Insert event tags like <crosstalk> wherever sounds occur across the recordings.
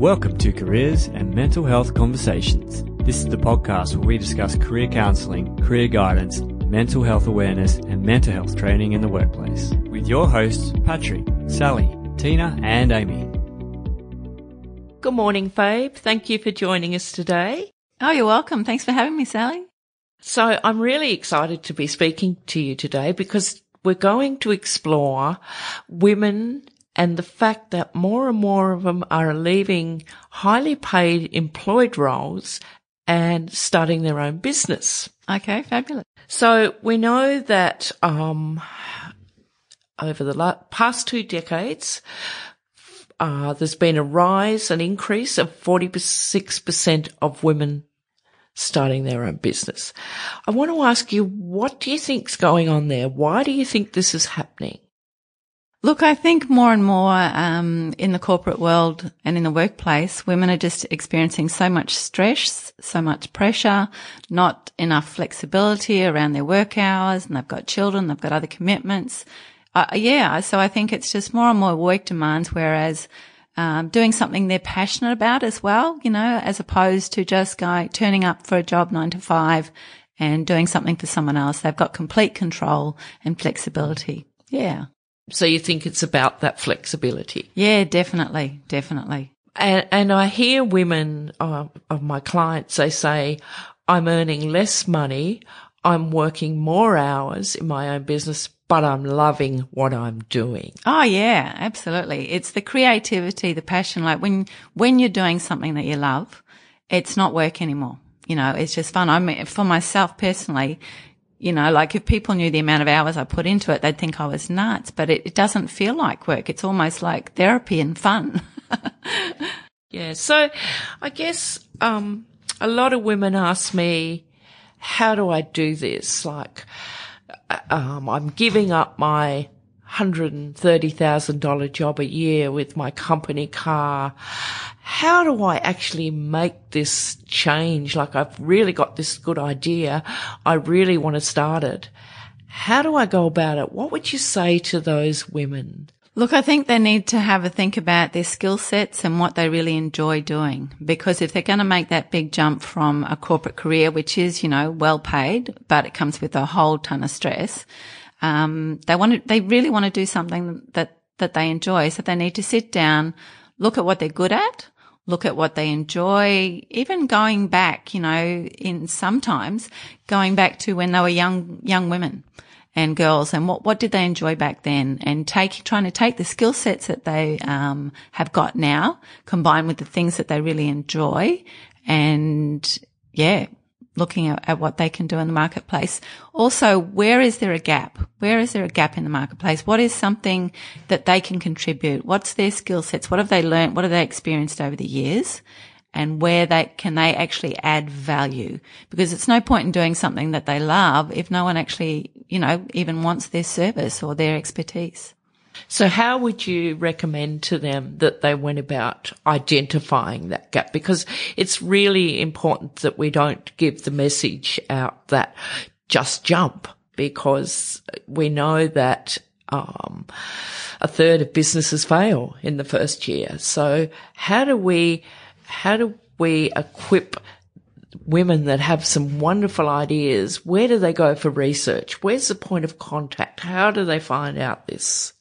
Welcome to Careers and Mental Health Conversations. This is the podcast where we discuss career counselling, career guidance, mental health awareness, and mental health training in the workplace. With your hosts, Patrick, Sally, Tina, and Amy. Good morning, Fabe. Thank you for joining us today. Oh, you're welcome. Thanks for having me, Sally. So I'm really excited to be speaking to you today because we're going to explore women and the fact that more and more of them are leaving highly paid employed roles and starting their own business. Okay, fabulous. So we know that um, over the past two decades, uh, there's been a rise, an increase of 46% of women starting their own business. I want to ask you, what do you think's going on there? Why do you think this is happening? Look, I think more and more um, in the corporate world and in the workplace, women are just experiencing so much stress, so much pressure, not enough flexibility around their work hours, and they've got children, they've got other commitments. Uh, yeah, so I think it's just more and more work demands, whereas um, doing something they're passionate about as well, you know, as opposed to just going turning up for a job nine to five and doing something for someone else. They've got complete control and flexibility. Yeah. So you think it's about that flexibility? Yeah, definitely, definitely. And, and I hear women uh, of my clients, they say, I'm earning less money. I'm working more hours in my own business, but I'm loving what I'm doing. Oh yeah, absolutely. It's the creativity, the passion. Like when, when you're doing something that you love, it's not work anymore. You know, it's just fun. I mean, for myself personally, you know, like if people knew the amount of hours I put into it, they'd think I was nuts, but it, it doesn't feel like work. It's almost like therapy and fun. <laughs> yeah. So I guess, um, a lot of women ask me, how do I do this? Like, uh, um, I'm giving up my $130,000 job a year with my company car how do I actually make this change? Like I've really got this good idea. I really want to start it. How do I go about it? What would you say to those women? Look, I think they need to have a think about their skill sets and what they really enjoy doing. Because if they're going to make that big jump from a corporate career, which is, you know, well paid, but it comes with a whole ton of stress, um, they want to, they really want to do something that, that they enjoy. So they need to sit down, look at what they're good at, look at what they enjoy, even going back, you know, in sometimes going back to when they were young, young women and girls and what, what did they enjoy back then and take, trying to take the skill sets that they, um, have got now combined with the things that they really enjoy and yeah, looking at, at, what they can do in the marketplace. Also, where is there a gap? Where is there a gap in the marketplace? What is something that they can contribute? What's their skill sets? What have they learned? What have they experienced over the years? And where they can they actually add value? Because it's no point in doing something that they love if no one actually, you know, even wants their service or their expertise. So how would you recommend to them that they went about identifying that gap? Because it's really important that we don't give the message out that just jump because we know that um, a third of businesses fail in the first year. So how do we, how do we equip women that have some wonderful ideas? Where do they go for research? Where's the point of contact? How do they find out this?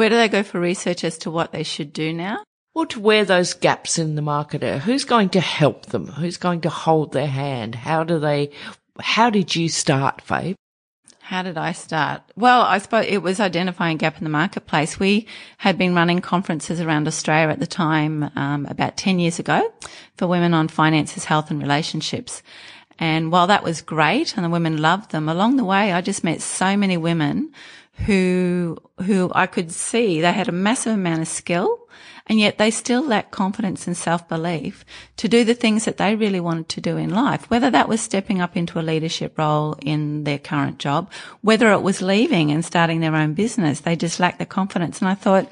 Where do they go for research as to what they should do now? Well, to where those gaps in the market are. Who's going to help them? Who's going to hold their hand? How do they, how did you start, Fabe? How did I start? Well, I suppose it was identifying gap in the marketplace. We had been running conferences around Australia at the time, um, about 10 years ago for women on finances, health and relationships. And while that was great and the women loved them, along the way, I just met so many women who, who I could see they had a massive amount of skill and yet they still lacked confidence and self-belief to do the things that they really wanted to do in life, whether that was stepping up into a leadership role in their current job, whether it was leaving and starting their own business. They just lacked the confidence. And I thought,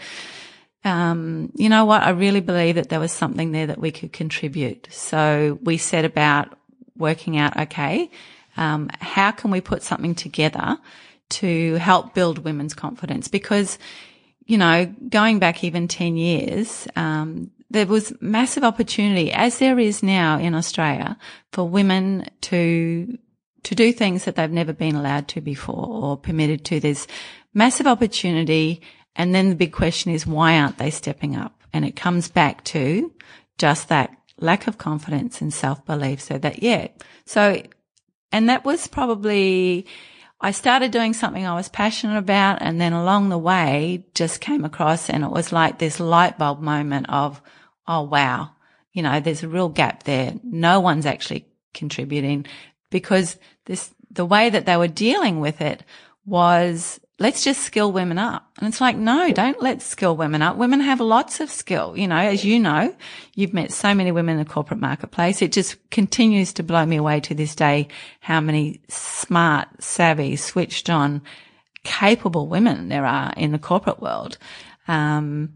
um, you know what? I really believe that there was something there that we could contribute. So we set about working out, okay, um, how can we put something together to help build women's confidence because, you know, going back even 10 years, um, there was massive opportunity, as there is now in Australia, for women to to do things that they've never been allowed to before or permitted to. There's massive opportunity. And then the big question is, why aren't they stepping up? And it comes back to just that lack of confidence and self belief. So that, yeah. So, and that was probably, I started doing something I was passionate about. And then along the way just came across and it was like this light bulb moment of, oh, wow. You know, there's a real gap there. No one's actually contributing because this, the way that they were dealing with it was let's just skill women up. And it's like, no, don't let's skill women up. Women have lots of skill. You know, as you know, you've met so many women in the corporate marketplace. It just continues to blow me away to this day how many smart, savvy, switched on, capable women there are in the corporate world. Um,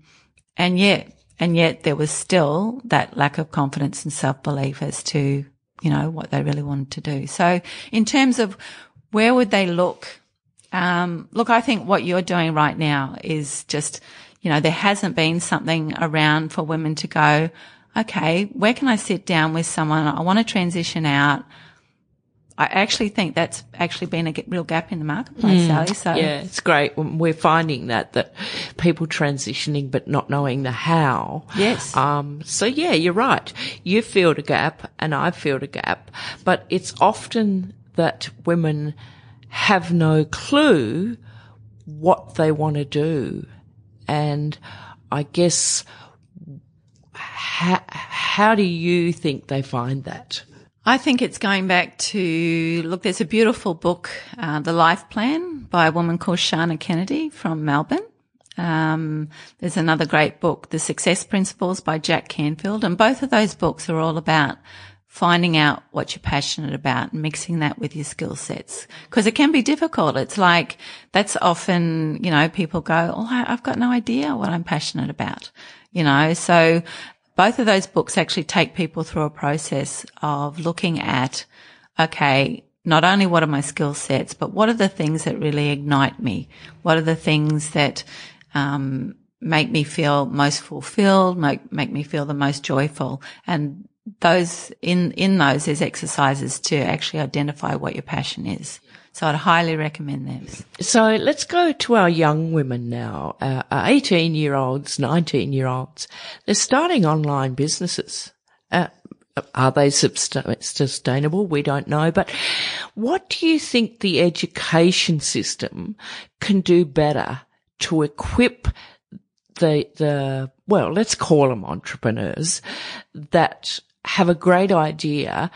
and yet, and yet there was still that lack of confidence and self belief as to, you know, what they really wanted to do. So in terms of where would they look um, look, I think what you're doing right now is just, you know, there hasn't been something around for women to go, okay, where can I sit down with someone? I want to transition out. I actually think that's actually been a real gap in the marketplace, mm, Sally. So yeah, it's great. We're finding that that people transitioning but not knowing the how. Yes. Um. So yeah, you're right. You filled a gap, and I filled a gap, but it's often that women have no clue what they want to do. And I guess, how, how do you think they find that? I think it's going back to look. There's a beautiful book, uh, "The Life Plan" by a woman called Shannah Kennedy from Melbourne. Um, there's another great book, "The Success Principles" by Jack Canfield, and both of those books are all about finding out what you're passionate about and mixing that with your skill sets. Cause it can be difficult. It's like, that's often, you know, people go, Oh, I've got no idea what I'm passionate about, you know, so both of those books actually take people through a process of looking at, okay, not only what are my skill sets, but what are the things that really ignite me? What are the things that, um, make me feel most fulfilled, make, make me feel the most joyful. And those in in those there's exercises to actually identify what your passion is. So I'd highly recommend those. So let's go to our young women now, uh, 18 year olds, 19 year olds. They're starting online businesses. Uh, are they sustainable? We don't know. But what do you think the education system can do better to equip the, the, well, let's call them entrepreneurs that have a great idea.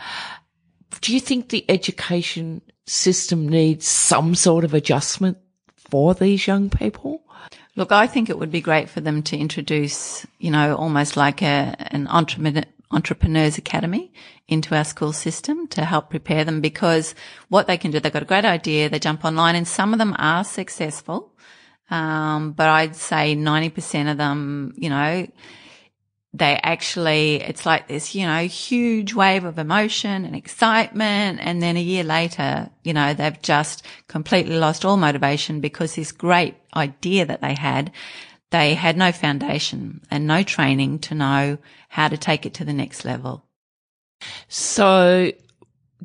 Do you think the education system needs some sort of adjustment for these young people? Look, I think it would be great for them to introduce, you know, almost like a, an entrepreneur, entrepreneurs academy into our school system to help prepare them because what they can do, they've got a great idea. They jump online and some of them are successful. Um, but I'd say 90% of them, you know, they actually, it's like this, you know, huge wave of emotion and excitement. And then a year later, you know, they've just completely lost all motivation because this great idea that they had, they had no foundation and no training to know how to take it to the next level. So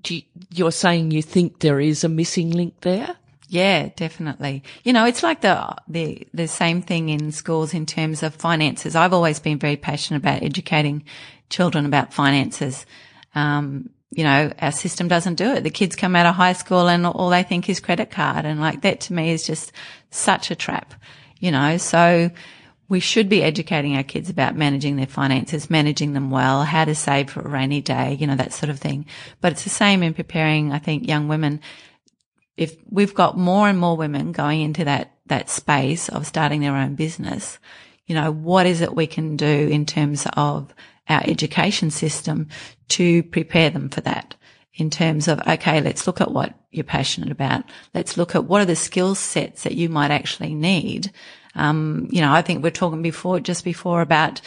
you, you're saying you think there is a missing link there? Yeah, definitely. You know, it's like the, the, the same thing in schools in terms of finances. I've always been very passionate about educating children about finances. Um, you know, our system doesn't do it. The kids come out of high school and all they think is credit card. And like that to me is just such a trap, you know, so we should be educating our kids about managing their finances, managing them well, how to save for a rainy day, you know, that sort of thing. But it's the same in preparing, I think, young women if we've got more and more women going into that, that space of starting their own business, you know, what is it we can do in terms of our education system to prepare them for that? In terms of, okay, let's look at what you're passionate about. Let's look at what are the skill sets that you might actually need. Um, you know, I think we're talking before, just before about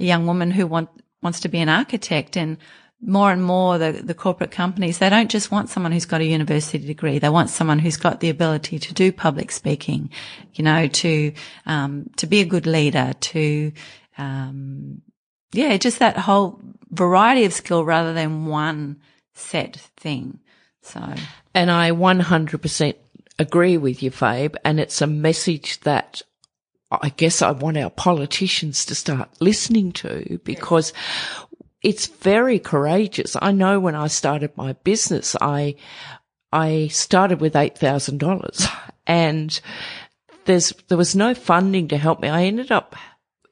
a young woman who want, wants to be an architect and more and more the, the corporate companies, they don't just want someone who's got a university degree. They want someone who's got the ability to do public speaking, you know, to, um, to be a good leader, to, um, Yeah, just that whole variety of skill rather than one set thing. So, And I 100% agree with you, Fabe. And it's a message that I guess I want our politicians to start listening to because it's very courageous. I know when I started my business, I, I started with $8,000 and there's, there was no funding to help me. I ended up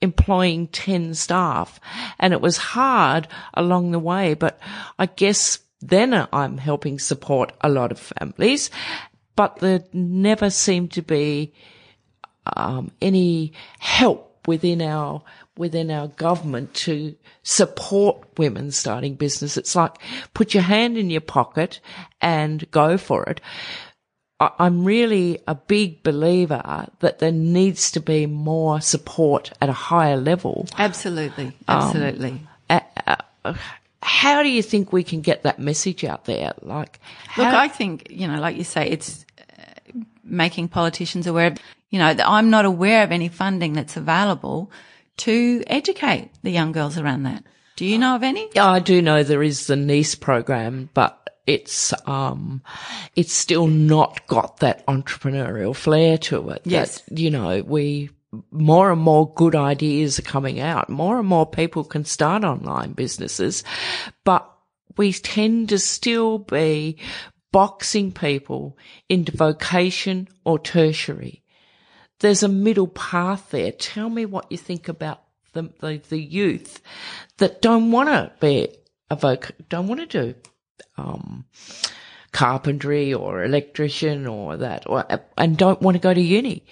employing 10 staff and it was hard along the way, but I guess then I'm helping support a lot of families, but there never seemed to be um, any help within our within our government to support women starting business. It's like put your hand in your pocket and go for it. I'm really a big believer that there needs to be more support at a higher level. absolutely, absolutely. Uh, uh, how do you think we can get that message out there? Like, Look, I think, you know, like you say, it's uh, making politicians aware of, you know, I'm not aware of any funding that's available to educate the young girls around that. Do you know of any? Yeah, I do know there is the NEIS program, but it's um it's still not got that entrepreneurial flair to it. Yes. That, you know, we more and more good ideas are coming out. More and more people can start online businesses, but we tend to still be boxing people into vocation or tertiary. There's a middle path there. Tell me what you think about the, the, the youth that don't want to be a voc, don't want to do, um, carpentry or electrician or that, or, and don't want to go to uni.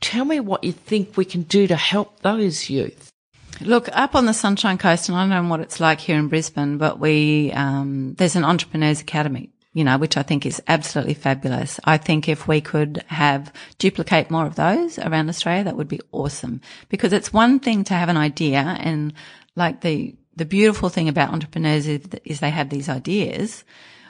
Tell me what you think we can do to help those youth. Look, up on the Sunshine Coast, and I don't know what it's like here in Brisbane, but we, um, there's an Entrepreneurs Academy, you know, which I think is absolutely fabulous. I think if we could have duplicate more of those around Australia, that would be awesome because it's one thing to have an idea and like the, the beautiful thing about entrepreneurs is, is they have these ideas,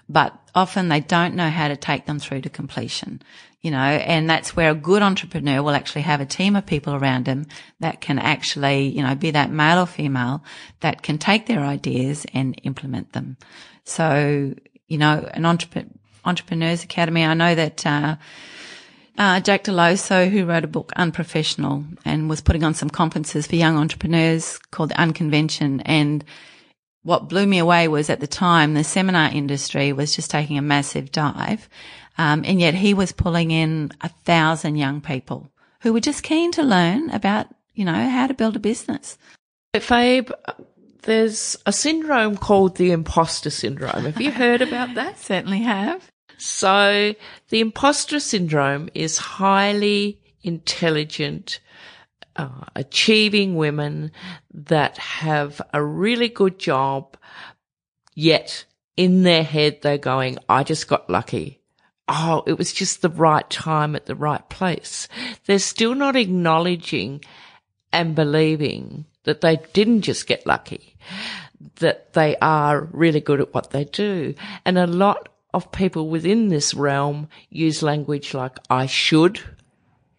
but often they don't know how to take them through to completion, you know, and that's where a good entrepreneur will actually have a team of people around him that can actually, you know, be that male or female that can take their ideas and implement them. So, you know, an entrepreneur, entrepreneurs academy, I know that, uh, uh, Jack Delosa, who wrote a book, Unprofessional, and was putting on some conferences for young entrepreneurs called the Unconvention. And what blew me away was at the time, the seminar industry was just taking a massive dive. Um, and yet he was pulling in a thousand young people who were just keen to learn about, you know, how to build a business. Fabe, there's a syndrome called the imposter syndrome. Have you heard about that? <laughs> Certainly have. So the imposter syndrome is highly intelligent, uh, achieving women that have a really good job, yet in their head they're going, I just got lucky. Oh, it was just the right time at the right place. They're still not acknowledging and believing that they didn't just get lucky, that they are really good at what they do. And a lot of people within this realm use language like I should,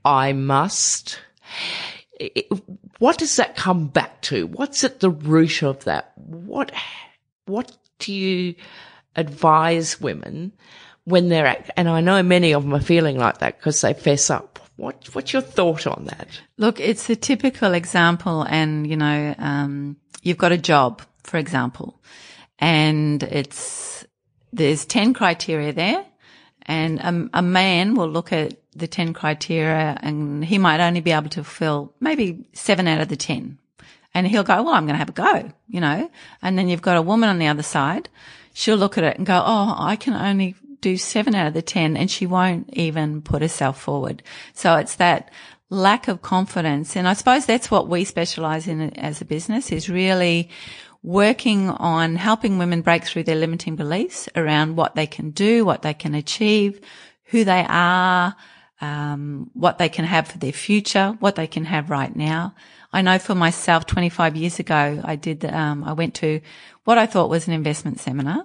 I must. It- what does that come back to? What's at the root of that? What, what do you advise women when they're at, and I know many of them are feeling like that because they fess up. What, what's your thought on that? Look, it's a typical example and, you know, um, you've got a job, for example, and it's, there's 10 criteria there and a, a man will look at the 10 criteria and he might only be able to fill maybe seven out of the 10. And he'll go, well, I'm going to have a go, you know, and then you've got a woman on the other side. She'll look at it and go, oh, I can only do seven out of the 10 and she won't even put herself forward. So it's that lack of confidence. And I suppose that's what we specialize in as a business is really working on helping women break through their limiting beliefs around what they can do, what they can achieve, who they are, um, what they can have for their future, what they can have right now. I know for myself, 25 years ago, I did, um, I went to what I thought was an investment seminar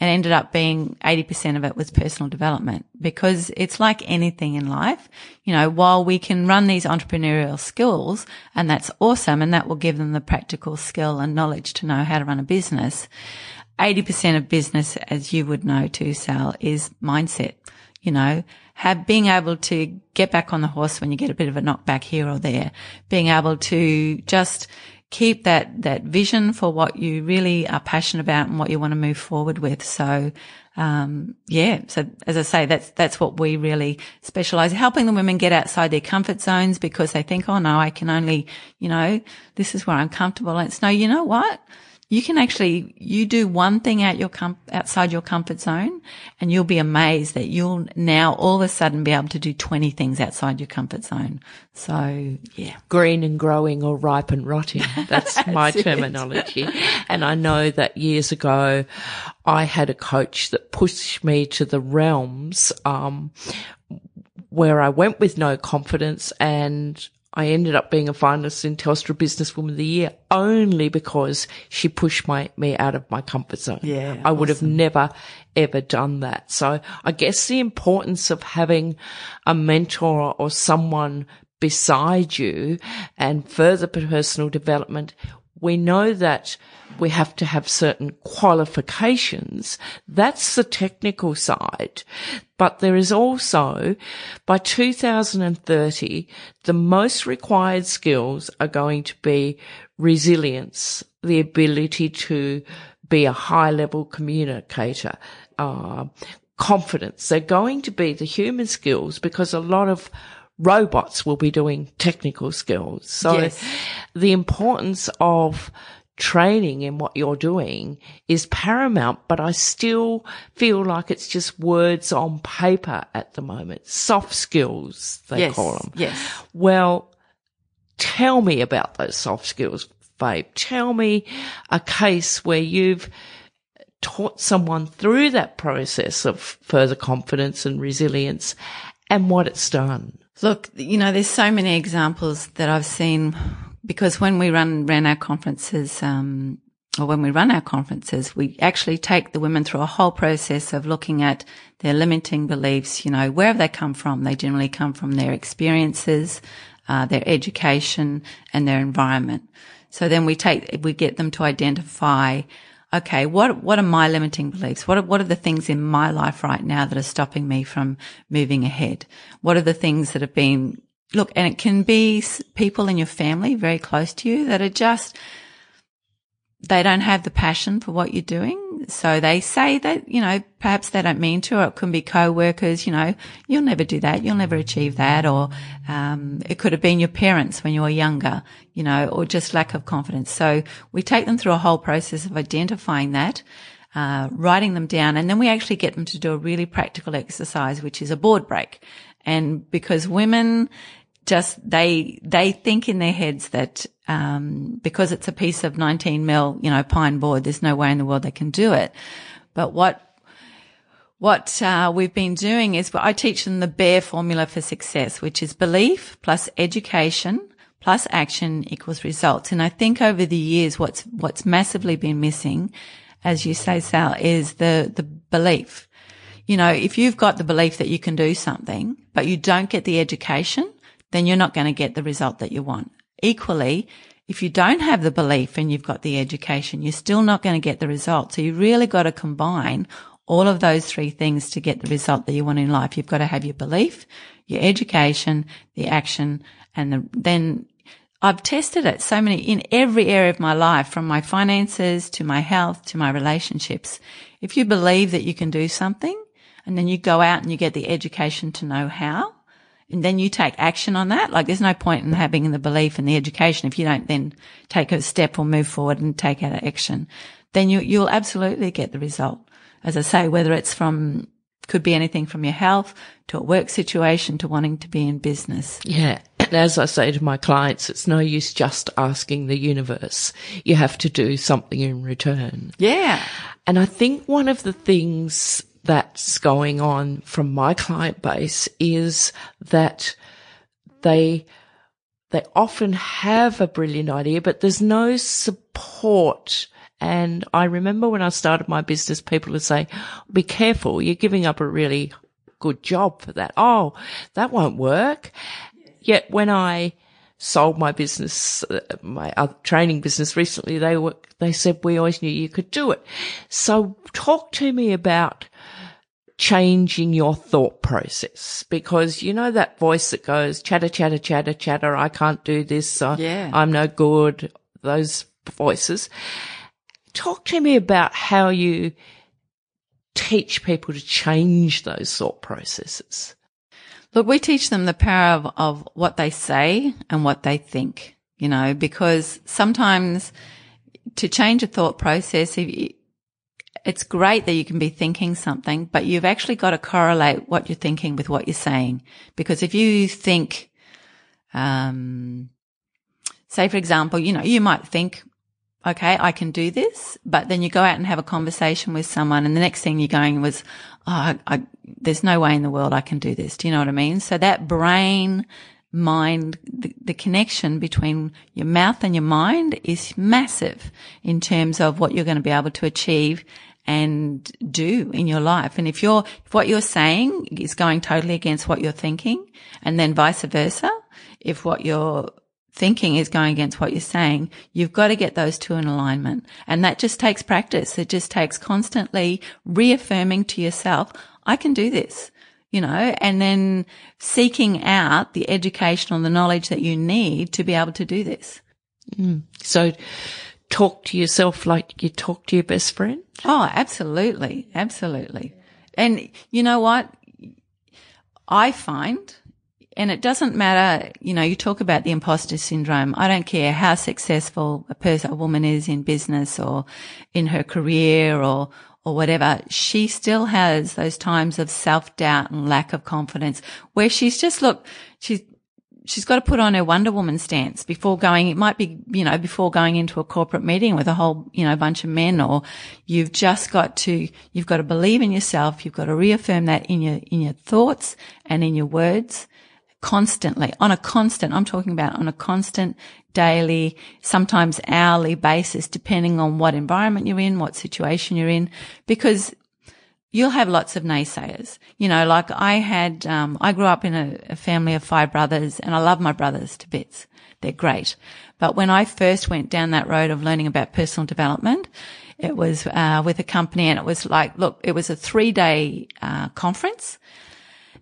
and ended up being 80% of it was personal development because it's like anything in life. You know, while we can run these entrepreneurial skills and that's awesome and that will give them the practical skill and knowledge to know how to run a business. 80% of business, as you would know too, Sal, is mindset. You know, have being able to get back on the horse when you get a bit of a knockback here or there, being able to just keep that, that vision for what you really are passionate about and what you want to move forward with. So, um, yeah. So as I say, that's, that's what we really specialize, helping the women get outside their comfort zones because they think, oh no, I can only, you know, this is where I'm comfortable. And it's no, you know what? You can actually, you do one thing out your com- outside your comfort zone and you'll be amazed that you'll now all of a sudden be able to do 20 things outside your comfort zone. So yeah. Green and growing or ripe and rotting. <laughs> That's, That's my terminology. And I know that years ago I had a coach that pushed me to the realms, um, where I went with no confidence and I ended up being a finalist in Telstra Businesswoman of the Year only because she pushed my, me out of my comfort zone. Yeah. I would have never ever done that. So I guess the importance of having a mentor or someone beside you and further personal development we know that we have to have certain qualifications. That's the technical side. But there is also, by 2030, the most required skills are going to be resilience, the ability to be a high level communicator, uh, confidence. They're going to be the human skills because a lot of robots will be doing technical skills. So yes. the importance of training in what you're doing is paramount, but I still feel like it's just words on paper at the moment. Soft skills, they yes. call them. Yes. Well, tell me about those soft skills, Fabe. Tell me a case where you've taught someone through that process of further confidence and resilience and what it's done. Look, you know, there's so many examples that I've seen because when we run ran our conferences, um, or when we run our conferences, we actually take the women through a whole process of looking at their limiting beliefs. You know, where have they come from? They generally come from their experiences, uh, their education, and their environment. So then we take we get them to identify okay, what, what are my limiting beliefs? What are, what are the things in my life right now that are stopping me from moving ahead? What are the things that have been, look, and it can be people in your family very close to you that are just, they don't have the passion for what you're doing. So they say that, you know, perhaps they don't mean to, or it can be co-workers, you know, you'll never do that. You'll never achieve that. Or, um, it could have been your parents when you were younger, you know, or just lack of confidence. So we take them through a whole process of identifying that. Uh, writing them down and then we actually get them to do a really practical exercise, which is a board break. And because women just they they think in their heads that um, because it's a piece of 19 mil, you know, pine board, there's no way in the world they can do it. But what what uh, we've been doing is I teach them the BEAR formula for success, which is belief plus education plus action equals results. And I think over the years, what's what's massively been missing, as you say, Sal, is the the belief. You know, if you've got the belief that you can do something, but you don't get the education, then you're not going to get the result that you want. Equally, if you don't have the belief and you've got the education, you're still not going to get the result. So you really got to combine all of those three things to get the result that you want in life. You've got to have your belief, your education, the action, and the, then I've tested it so many in every area of my life, from my finances to my health to my relationships. If you believe that you can do something and then you go out and you get the education to know how, and then you take action on that. Like there's no point in having the belief and the education if you don't then take a step or move forward and take out action. Then you, you'll absolutely get the result. As I say, whether it's from, could be anything from your health to a work situation to wanting to be in business. Yeah. And as I say to my clients, it's no use just asking the universe. You have to do something in return. Yeah. And I think one of the things that's going on from my client base is that they they often have a brilliant idea, but there's no support And I remember when I started my business, people would say, be careful. You're giving up a really good job for that. Oh, that won't work. Yet when I sold my business, uh, my training business recently, they were, they said we always knew you could do it. So talk to me about changing your thought process because you know that voice that goes chatter, chatter, chatter, chatter. I can't do this. Uh, Yeah. I'm no good. Those voices. Talk to me about how you teach people to change those thought processes. Look, we teach them the power of, of what they say and what they think, you know, because sometimes to change a thought process, if you, it's great that you can be thinking something, but you've actually got to correlate what you're thinking with what you're saying. Because if you think, um, say for example, you know, you might think, okay, I can do this, but then you go out and have a conversation with someone and the next thing you're going was, oh, I, I, there's no way in the world I can do this. Do you know what I mean? So that brain, mind, the, the connection between your mouth and your mind is massive in terms of what you're going to be able to achieve and do in your life. And if you're, if what you're saying is going totally against what you're thinking and then vice versa, if what you're thinking is going against what you're saying, you've got to get those two in alignment. And that just takes practice. It just takes constantly reaffirming to yourself, I can do this, you know, and then seeking out the education or the knowledge that you need to be able to do this. Mm. So talk to yourself like you talk to your best friend. Oh, absolutely. Absolutely. And you know what? I find, and it doesn't matter, you know, you talk about the imposter syndrome. I don't care how successful a person, a woman is in business or in her career or, or whatever. She still has those times of self doubt and lack of confidence where she's just, look, she's, she's got to put on her Wonder Woman stance before going, it might be, you know, before going into a corporate meeting with a whole, you know, bunch of men or you've just got to, you've got to believe in yourself. You've got to reaffirm that in your, in your thoughts and in your words constantly on a constant, I'm talking about on a constant daily, sometimes hourly basis, depending on what environment you're in, what situation you're in, because you'll have lots of naysayers. You know, like I had, um, I grew up in a, a family of five brothers and I love my brothers to bits. They're great. But when I first went down that road of learning about personal development, it was, uh, with a company and it was like, look, it was a three day, uh, conference.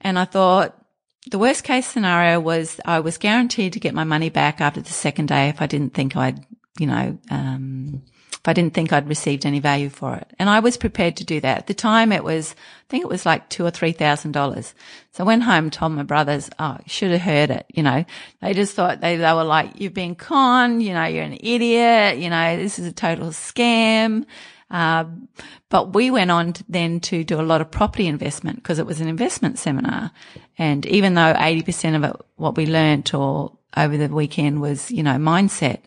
And I thought, the worst case scenario was I was guaranteed to get my money back after the second day if I didn't think I'd, you know, um, if I didn't think I'd received any value for it. And I was prepared to do that. At the time it was, I think it was like two or three thousand dollars. So I went home told my brothers, oh, should have heard it. You know, they just thought they, they were like, you've been conned, you know, you're an idiot, you know, this is a total scam. Uh, but we went on to then to do a lot of property investment because it was an investment seminar. And even though 80% of it, what we learnt or over the weekend was, you know, mindset,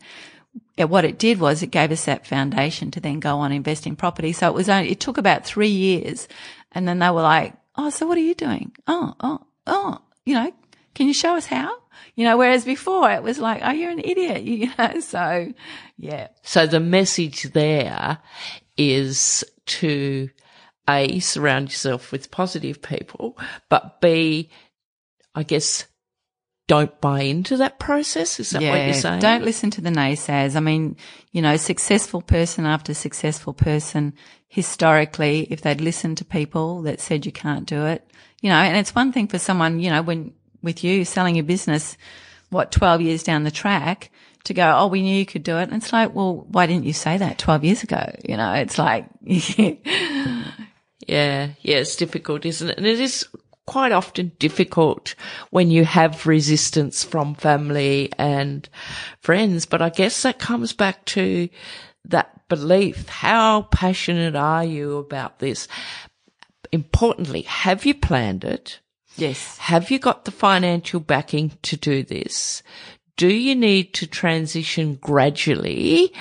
it, what it did was it gave us that foundation to then go on invest in property. So it was only, it took about three years and then they were like, Oh, so what are you doing? Oh, oh, oh, you know, can you show us how? You know, whereas before it was like, Oh, you're an idiot, <laughs> you know, so yeah. So the message there is to A, surround yourself with positive people, but B, I guess, don't buy into that process. Is that what you're saying? Don't listen to the naysayers. I mean, you know, successful person after successful person, historically, if they'd listened to people that said you can't do it, you know, and it's one thing for someone, you know, when with you selling your business, what, 12 years down the track to go, oh, we knew you could do it. And it's like, well, why didn't you say that 12 years ago? You know, it's like, <laughs> Yeah, yeah, it's difficult, isn't it? And it is quite often difficult when you have resistance from family and friends. But I guess that comes back to that belief. How passionate are you about this? Importantly, have you planned it? yes. Have you got the financial backing to do this? Do you need to transition gradually?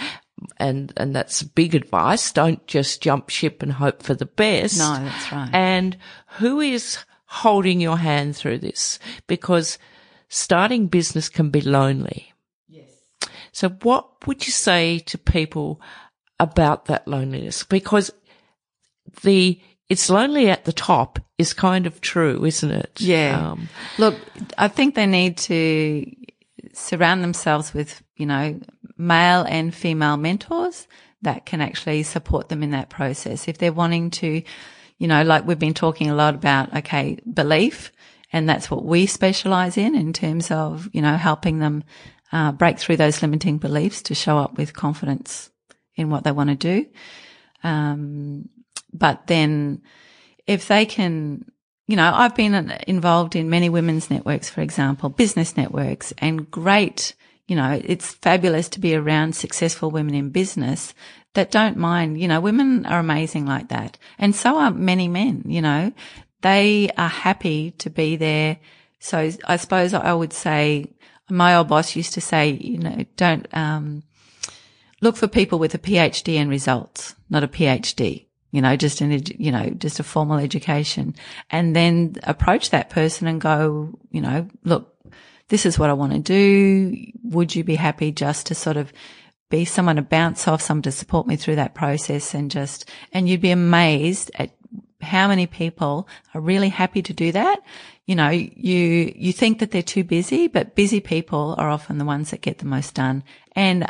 And, and that's big advice. Don't just jump ship and hope for the best. No, that's right. And who is holding your hand through this? Because starting business can be lonely. Yes. So what would you say to people about that loneliness because the it's lonely at the top is kind of true, isn't it? Yeah. Um, Look, I think they need to surround themselves with, you know, male and female mentors that can actually support them in that process. If they're wanting to, you know, like we've been talking a lot about, okay, belief, and that's what we specialize in in terms of, you know, helping them uh, break through those limiting beliefs to show up with confidence in what they want to do. Um, but then if they can, you know, I've been involved in many women's networks, for example, business networks and great, you know, it's fabulous to be around successful women in business that don't mind, you know, women are amazing like that. And so are many men, you know, they are happy to be there. So I suppose I would say my old boss used to say, you know, don't, um, look for people with a PhD in results, not a PhD, you know, just an, you know, just a formal education and then approach that person and go, you know, look, this is what I want to do. Would you be happy just to sort of be someone to bounce off, someone to support me through that process and just, and you'd be amazed at how many people are really happy to do that. You know, you, you think that they're too busy, but busy people are often the ones that get the most done. And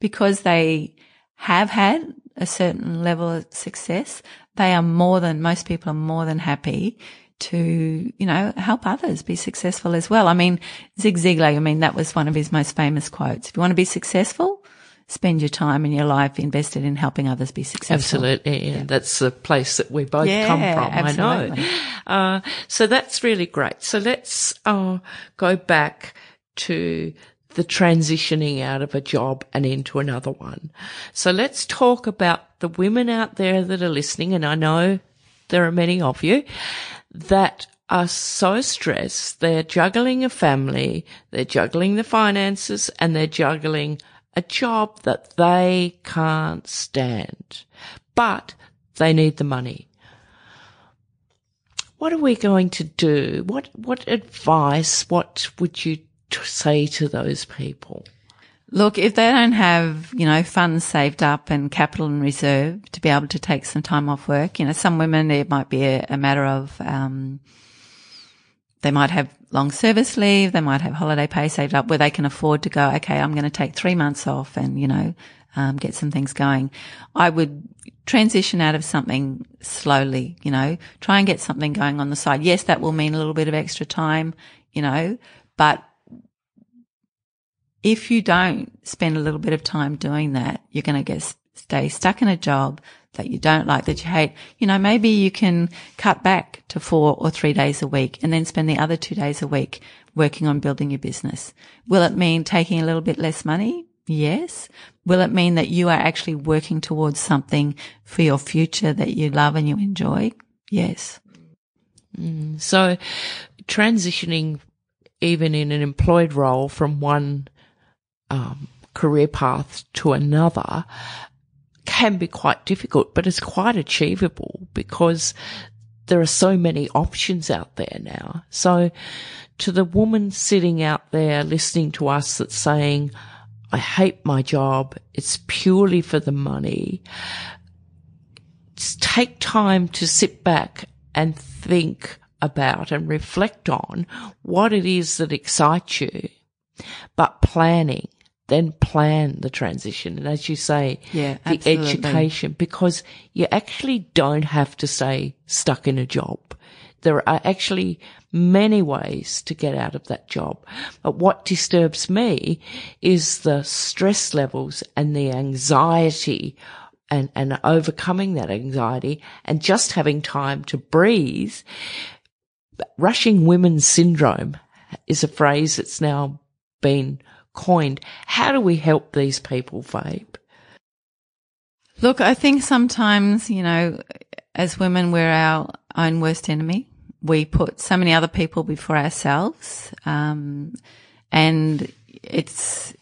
because they have had a certain level of success, they are more than, most people are more than happy to, you know, help others be successful as well. I mean, Zig Ziglar, I mean, that was one of his most famous quotes. If you want to be successful, spend your time and your life invested in helping others be successful. Absolutely. Yeah. That's the place that we both yeah, come from. Absolutely. I know. Uh, so that's really great. So let's uh, go back to the transitioning out of a job and into another one. So let's talk about the women out there that are listening. And I know there are many of you that are so stressed. They're juggling a family, they're juggling the finances and they're juggling a job that they can't stand, but they need the money. What are we going to do? What, what advice, what would you to say to those people? Look, if they don't have, you know, funds saved up and capital in reserve to be able to take some time off work, you know, some women, it might be a, a matter of, um, they might have long service leave. They might have holiday pay saved up where they can afford to go, okay, I'm going to take three months off and, you know, um, get some things going. I would transition out of something slowly, you know, try and get something going on the side. Yes, that will mean a little bit of extra time, you know, but if you don't spend a little bit of time doing that, you're going to get stay stuck in a job that you don't like, that you hate. You know, maybe you can cut back to four or three days a week and then spend the other two days a week working on building your business. Will it mean taking a little bit less money? Yes. Will it mean that you are actually working towards something for your future that you love and you enjoy? Yes. Mm. So transitioning even in an employed role from one um, career path to another can be quite difficult, but it's quite achievable because there are so many options out there now. So to the woman sitting out there listening to us that's saying, I hate my job. It's purely for the money. Just take time to sit back and think about and reflect on what it is that excites you, but planning then plan the transition. And as you say, yeah, the absolutely. education, because you actually don't have to stay stuck in a job. There are actually many ways to get out of that job. But what disturbs me is the stress levels and the anxiety and, and overcoming that anxiety and just having time to breathe. Rushing women's syndrome is a phrase that's now been coined. How do we help these people, Fabe? Look, I think sometimes, you know, as women, we're our own worst enemy. We put so many other people before ourselves. Um, and it's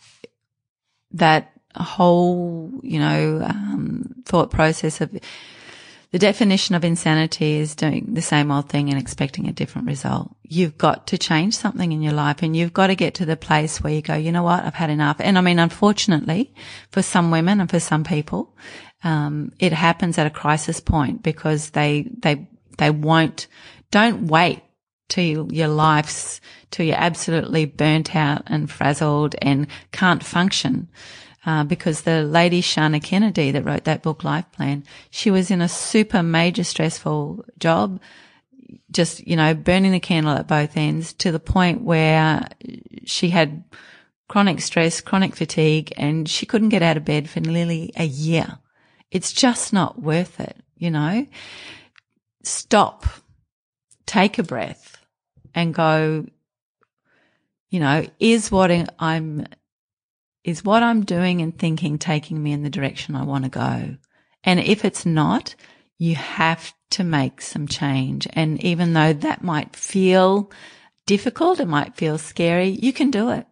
that whole, you know, um, thought process of the definition of insanity is doing the same old thing and expecting a different result. You've got to change something in your life and you've got to get to the place where you go, you know what? I've had enough. And I mean, unfortunately for some women and for some people, um, it happens at a crisis point because they, they, they won't, don't wait till your life's, till you're absolutely burnt out and frazzled and can't function. Uh, because the lady Shannah Kennedy that wrote that book, Life Plan, she was in a super major stressful job, just, you know, burning the candle at both ends to the point where she had chronic stress, chronic fatigue, and she couldn't get out of bed for nearly a year. It's just not worth it, you know? Stop, take a breath and go, you know, is what I'm is what I'm doing and thinking taking me in the direction I want to go? And if it's not, you have to make some change. And even though that might feel difficult, it might feel scary, you can do it.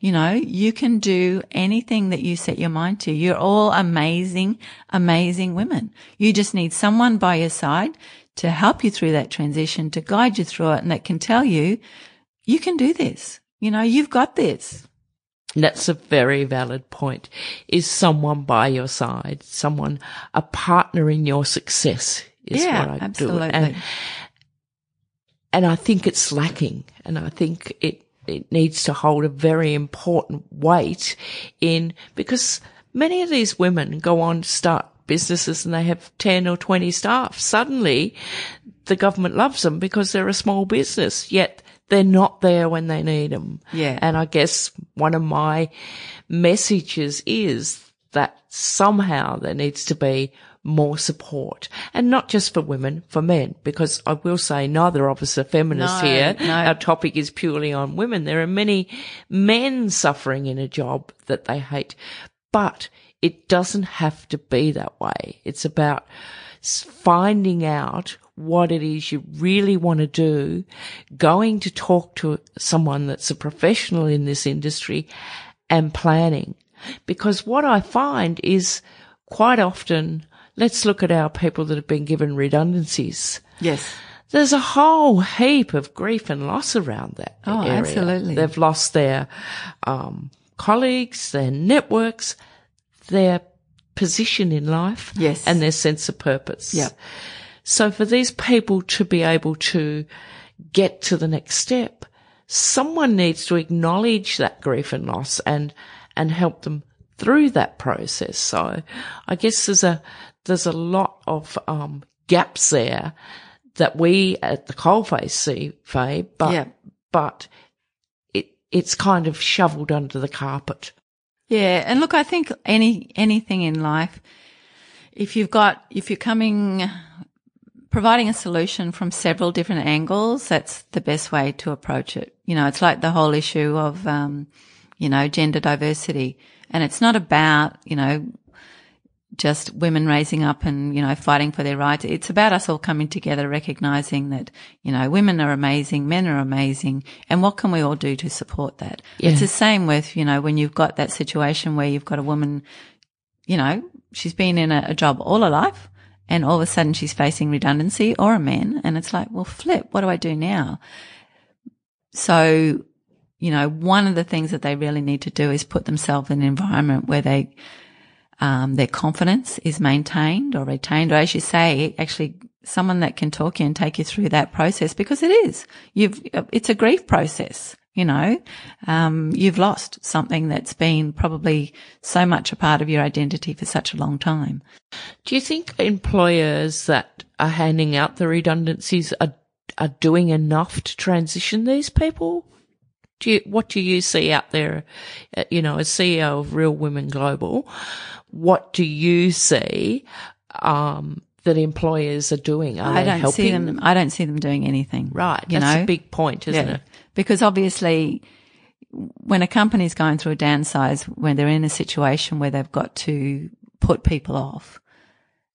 You know, you can do anything that you set your mind to. You're all amazing, amazing women. You just need someone by your side to help you through that transition, to guide you through it, and that can tell you, you can do this. You know, you've got this. That's a very valid point. Is someone by your side, someone, a partner in your success is yeah, what I absolutely. do. And, and I think it's lacking and I think it, it needs to hold a very important weight in because many of these women go on to start businesses and they have 10 or 20 staff. Suddenly the government loves them because they're a small business, yet they're not there when they need them. Yeah. And I guess one of my messages is that somehow there needs to be more support and not just for women, for men, because I will say neither of us are feminists No, here. no. Our topic is purely on women. There are many men suffering in a job that they hate, but it doesn't have to be that way. It's about finding out what it is you really want to do, going to talk to someone that's a professional in this industry and planning. Because what I find is quite often, let's look at our people that have been given redundancies. Yes. There's a whole heap of grief and loss around that. Oh, area. absolutely. They've lost their um, colleagues, their networks, their position in life, Yes. and their sense of purpose. Yep. So for these people to be able to get to the next step, someone needs to acknowledge that grief and loss and, and help them through that process. So I guess there's a, there's a lot of, um, gaps there that we at the coalface see, Faye, but, Yeah. but it, it's kind of shoveled under the carpet. Yeah. And look, I think any, anything in life, if you've got, if you're coming, providing a solution from several different angles, that's the best way to approach it. You know, it's like the whole issue of, um, you know, gender diversity. And it's not about, you know, just women raising up and, you know, fighting for their rights. It's about us all coming together, recognizing that, you know, women are amazing, men are amazing. And what can we all do to support that? Yeah. It's the same with, you know, when you've got that situation where you've got a woman, you know, she's been in a, a job all her life and all of a sudden she's facing redundancy or a man. And it's like, well, flip, what do I do now? So, you know, one of the things that they really need to do is put themselves in an environment where they, um, their confidence is maintained or retained, or as you say, actually someone that can talk you and take you through that process because it is. You've, it's a grief process. You know, um, you've lost something that's been probably so much a part of your identity for such a long time. Do you think employers that are handing out the redundancies are are doing enough to transition these people? Do you, what do you see out there? uh, You know, as CEO of Real Women Global, what do you see um, that employers are doing? Are I don't helping see them, I don't see them doing anything. Right, You that's know, a big point, isn't Yeah. it? Because obviously, when a company's going through a downsize, when they're in a situation where they've got to put people off,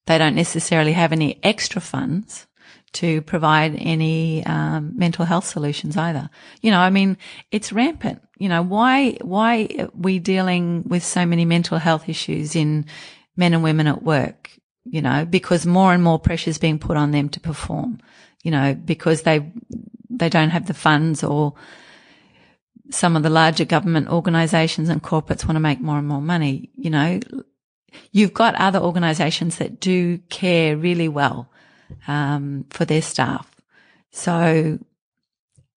they don't necessarily have any extra funds to provide any um, mental health solutions either. You know, I mean, it's rampant. You know, why why are we dealing with so many mental health issues in men and women at work? you know, because more and more pressure is being put on them to perform, you know, because they, they don't have the funds or some of the larger government organizations and corporates want to make more and more money, you know, you've got other organizations that do care really well, um, for their staff. So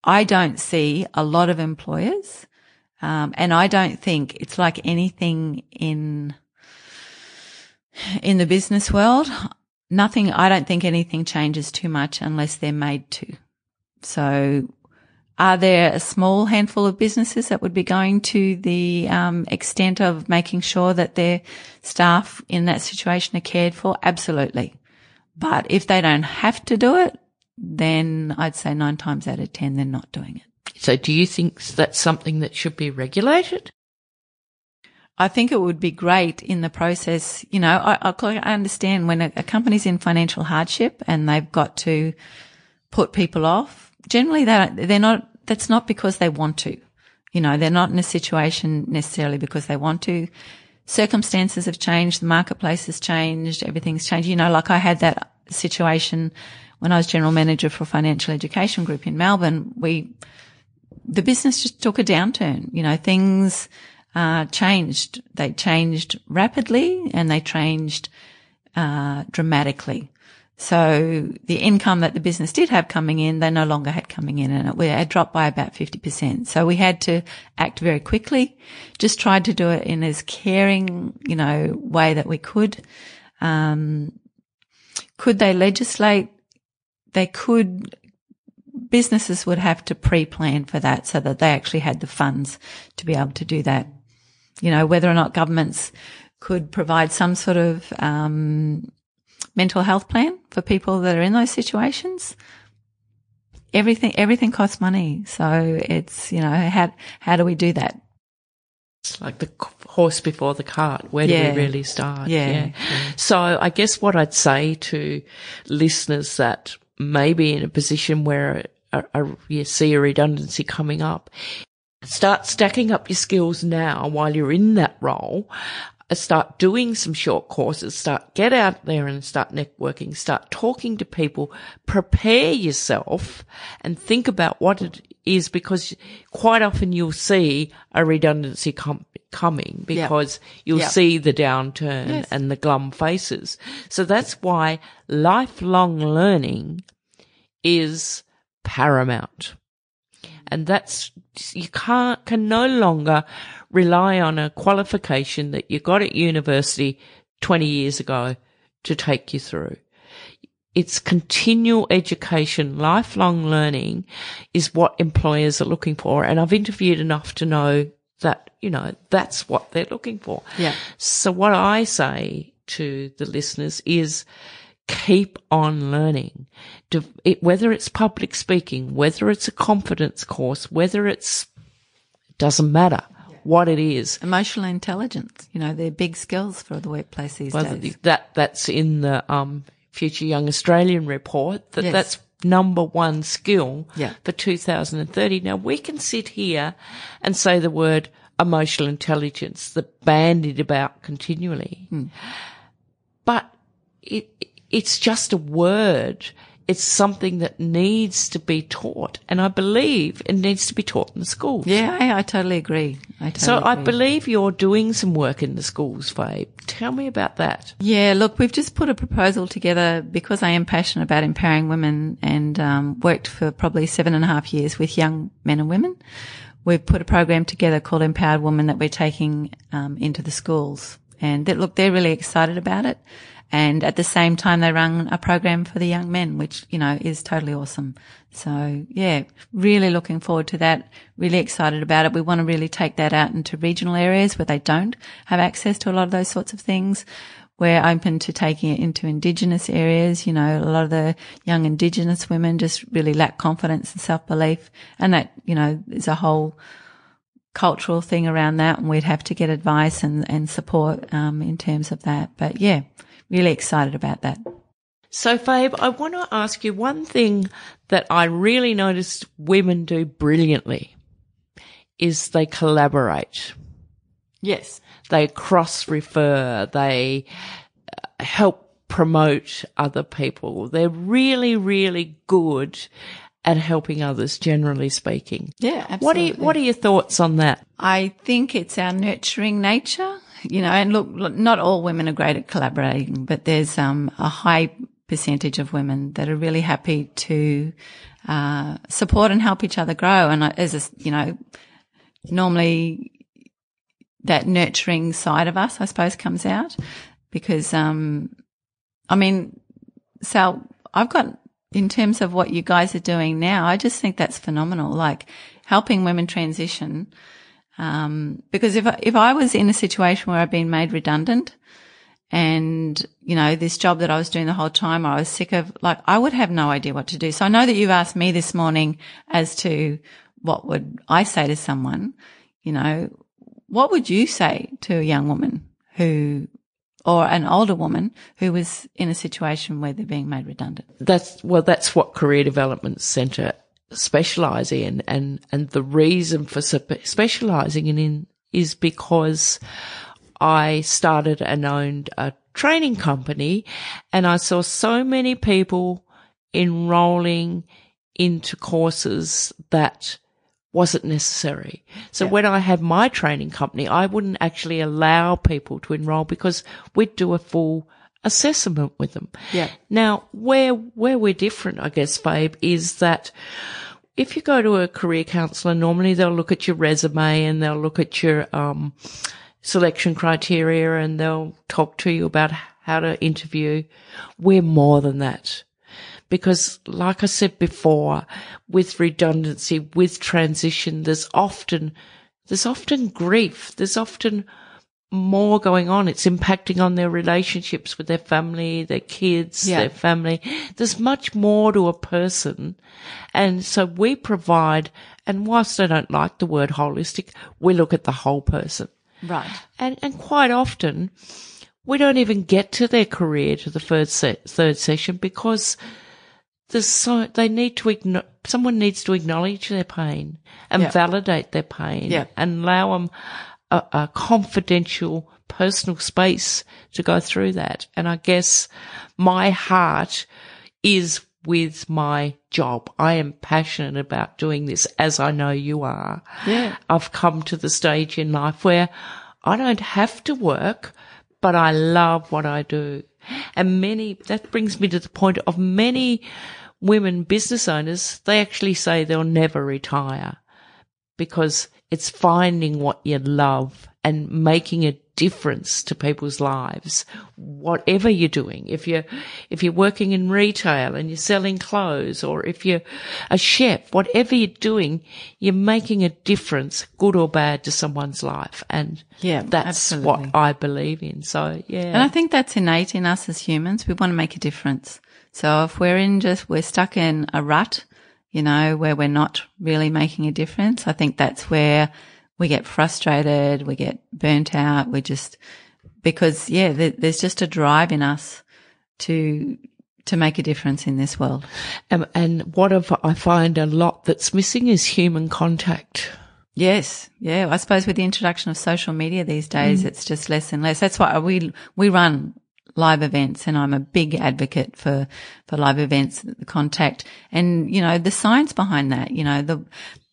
I don't see a lot of employers, um, and I don't think it's like anything in, in the business world. Nothing, I don't think anything changes too much unless they're made to. So are there a small handful of businesses that would be going to the um, extent of making sure that their staff in that situation are cared for? Absolutely. But if they don't have to do it, then I'd say nine times out of ten they're not doing it. So do you think that's something that should be regulated? I think it would be great in the process. You know, I, I understand when a, a company's in financial hardship and they've got to put people off generally they they're not, that's not because they want to. You know, they're not in a situation necessarily because they want to. Circumstances have changed. The marketplace has changed. Everything's changed. You know, like I had that situation when I was general manager for a financial education group in Melbourne. We, the business just took a downturn. You know, things, uh, changed. They changed rapidly and they changed, uh, dramatically. So the income that the business did have coming in, they no longer had coming in and it had dropped by about 50%. So we had to act very quickly, just tried to do it in as caring, you know, way that we could. Um, could they legislate? They could, businesses would have to pre-plan for that so that they actually had the funds to be able to do that. You know, whether or not governments could provide some sort of, um, mental health plan for people that are in those situations. Everything, everything costs money. So it's, you know, how, how do we do that? It's like the horse before the cart. Where do Yeah. we really start? Yeah, yeah. So I guess what I'd say to listeners that may be in a position where a, a, you see a redundancy coming up, start stacking up your skills now while you're in that role. Uh, Start doing some short courses, start get out there and start networking, start talking to people, prepare yourself and think about what it is because quite often you'll see a redundancy com- coming because you'll Yeah. see the downturn Yes. and the glum faces. So that's why lifelong learning is paramount. And that's, you can't, can no longer rely on a qualification that you got at university 20 years ago to take you through. It's continual education, lifelong learning is what employers are looking for. And I've interviewed enough to know that, you know, that's what they're looking for. Yeah. So what I say to the listeners is keep on learning. It, whether it's public speaking, whether it's a confidence course, whether it's, it doesn't matter what it is. Emotional intelligence, you know, they're big skills for the workplace these Well, days. that, that's in the, um, Future Young Australian report that Yes. that's number one skill Yeah. for 2030. Now we can sit here and say the word emotional intelligence, that bandied about continually, Hmm. but it, it's just a word. It's something that needs to be taught. And I believe it needs to be taught in the schools. Yeah, I, I totally agree. I totally So I believe you're doing some work in the schools, Fabe. Tell me about that. Yeah, look, we've just put a proposal together because I am passionate about empowering women and um, worked for probably seven and a half years with young men and women. We've put a program together called Empowered Women that we're taking um, into the schools, and that, look, they're really excited about it. And at the same time, they run a program for the young men, which you know is totally awesome. So yeah, really looking forward to that. Really excited about it. We want to really take that out into regional areas where they don't have access to a lot of those sorts of things. We're open to taking it into Indigenous areas. You know, a lot of the young Indigenous women just really lack confidence and self belief. And that, you know, is a whole cultural thing around that. And we'd have to get advice and, and support, um, in terms of that. But yeah, really excited about that. So, Fabe, I want to ask you one thing that I really noticed women do brilliantly is they collaborate. Yes. They cross refer. They uh, help promote other people. They're really, really good at helping others, generally speaking. Yeah, absolutely. What are you, what are your thoughts on that? I think it's our nurturing nature, you know, and look, not all women are great at collaborating, but there's um, a high percentage of women that are really happy to uh, support and help each other grow. And as a, you know, normally that nurturing side of us, I suppose, comes out because, um, I mean, Sal, I've got in terms of what you guys are doing now, I just think that's phenomenal. Like helping women transition. Um, because if, if I was in a situation where I've been made redundant and, you know, this job that I was doing the whole time, I was sick of, like, I would have no idea what to do. So I know that you've asked me this morning as to what would I say to someone, you know, what would you say to a young woman who or an older woman who was in a situation where they're being made redundant. That's well, that's what Career Development Centre specialise in, and and the reason for specialising in is because I started and owned a training company, and I saw so many people enrolling into courses that wasn't necessary. So yeah. when I had my training company, I wouldn't actually allow people to enroll because we'd do a full assessment with them. Yeah. Now, where, where we're different, I guess, Fabe, is that if you go to a career counselor, normally they'll look at your resume and they'll look at your, um, selection criteria and they'll talk to you about how to interview. We're more than that because like I said before, with redundancy, with transition, there's often, there's often grief. There's often more going on. It's impacting on their relationships with their family, their kids, yeah. their family. There's much more to a person. And so we provide, and whilst I don't like the word holistic, we look at the whole person. Right. And, and quite often we don't even get to their career to the third, se- third session because there's so they need to someone needs to acknowledge their pain and validate their pain and allow them a, a, confidential personal space to go through that. And I guess my heart is with my job. I am passionate about doing this as I know you are. Yeah. I've come to the stage in life where I don't have to work, but I love what I do. And many, that brings me to the point of many women business owners, they actually say they'll never retire because it's finding what you love and making a difference to people's lives, whatever you're doing. If you're, if you're working in retail and you're selling clothes or if you're a chef, whatever you're doing, you're making a difference, good or bad, to someone's life. And yeah, that's absolutely. what I believe in. So yeah. And I think that's innate in us as humans. We want to make a difference. So if we're in just, we're stuck in a rut, you know, where we're not really making a difference, I think that's where we get frustrated, we get burnt out, we just, because yeah, there's just a drive in us to, to make a difference in this world. Um, and what I find a lot that's missing is human contact. Yes. Yeah. I suppose with the introduction of social media these days, mm. it's just less and less. That's why we, we run live events and I'm a big advocate for, for live events, the contact and, you know, the science behind that, you know, the,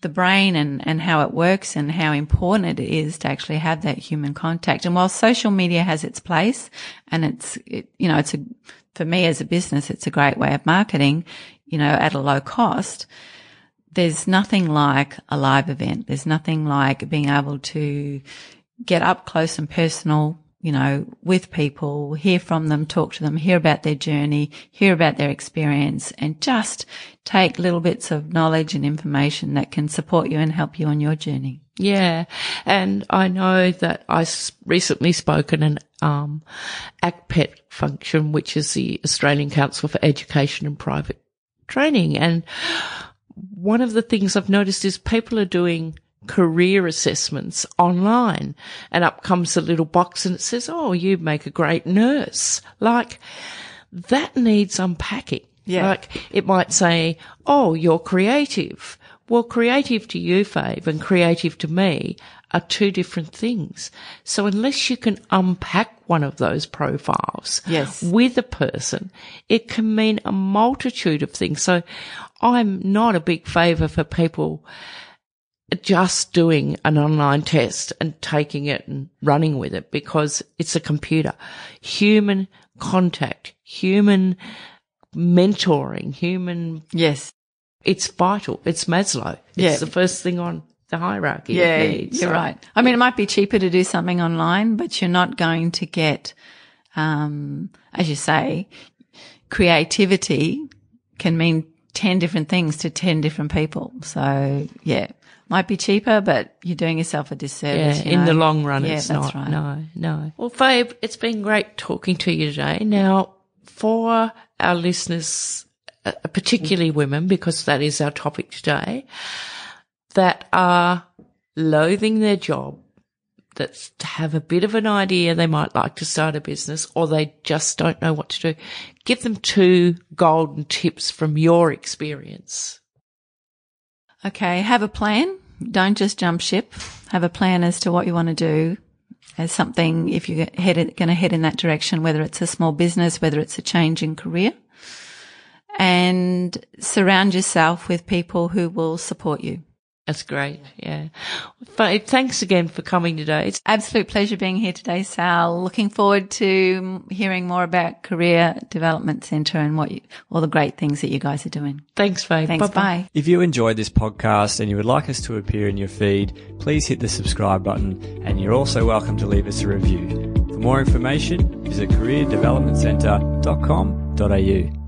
the brain and, and how it works and how important it is to actually have that human contact. And while social media has its place and it's, it, you know, it's a, for me as a business, it's a great way of marketing, you know, at a low cost. There's nothing like a live event. There's nothing like being able to get up close and personal you know, with people, hear from them, talk to them, hear about their journey, hear about their experience and just take little bits of knowledge and information that can support you and help you on your journey. Yeah. And I know that I recently spoke in an, um, ACPET function, which is the Australian Council for Education and Private Training. And one of the things I've noticed is people are doing career assessments online and up comes a little box and it says, Oh, you make a great nurse. Like that needs unpacking. Yeah. Like it might say, Oh, you're creative. Well, creative to you, Fabe, and creative to me are two different things. So unless you can unpack one of those profiles Yes. with a person, it can mean a multitude of things. So I'm not a big favour for people just doing an online test and taking it and running with it because it's a computer. Human contact, human mentoring, human, Yes. it's vital. It's Maslow. It's Yeah. the first thing on the hierarchy. Yeah, needs. you're So- right. I mean, it might be cheaper to do something online, but you're not going to get, um, as you say, creativity can mean 10 different things to 10 different people. So yeah, might be cheaper, but you're doing yourself a Yeah, disservice. you in the long run, Yeah, it's that's not. right. No, no. Well, Fabe, it's been great talking to you today. Now, for our listeners, uh, particularly women, because that is our topic today, that are loathing their job, that have a bit of an idea they might like to start a business or they just don't know what to do, give them two golden tips from your experience. Okay, have a plan. Don't just jump ship. Have a plan as to what you want to do as something if you're headed, going to head in that direction, whether it's a small business, whether it's a change in career. And surround yourself with people who will support you. That's great. Yeah. Fabe, uh, thanks again for coming today. It's Absolute pleasure being here today, Sal. Looking forward to mm, hearing more about Career Development Centre and what you, all the great things that you guys are doing. Thanks, Fabe. Thanks. Bye-bye. Bye. If you enjoyed this podcast and you would like us to appear in your feed, please hit the subscribe button and you're also welcome to leave us a review. For more information, visit careerdevelopmentcentre.com.au.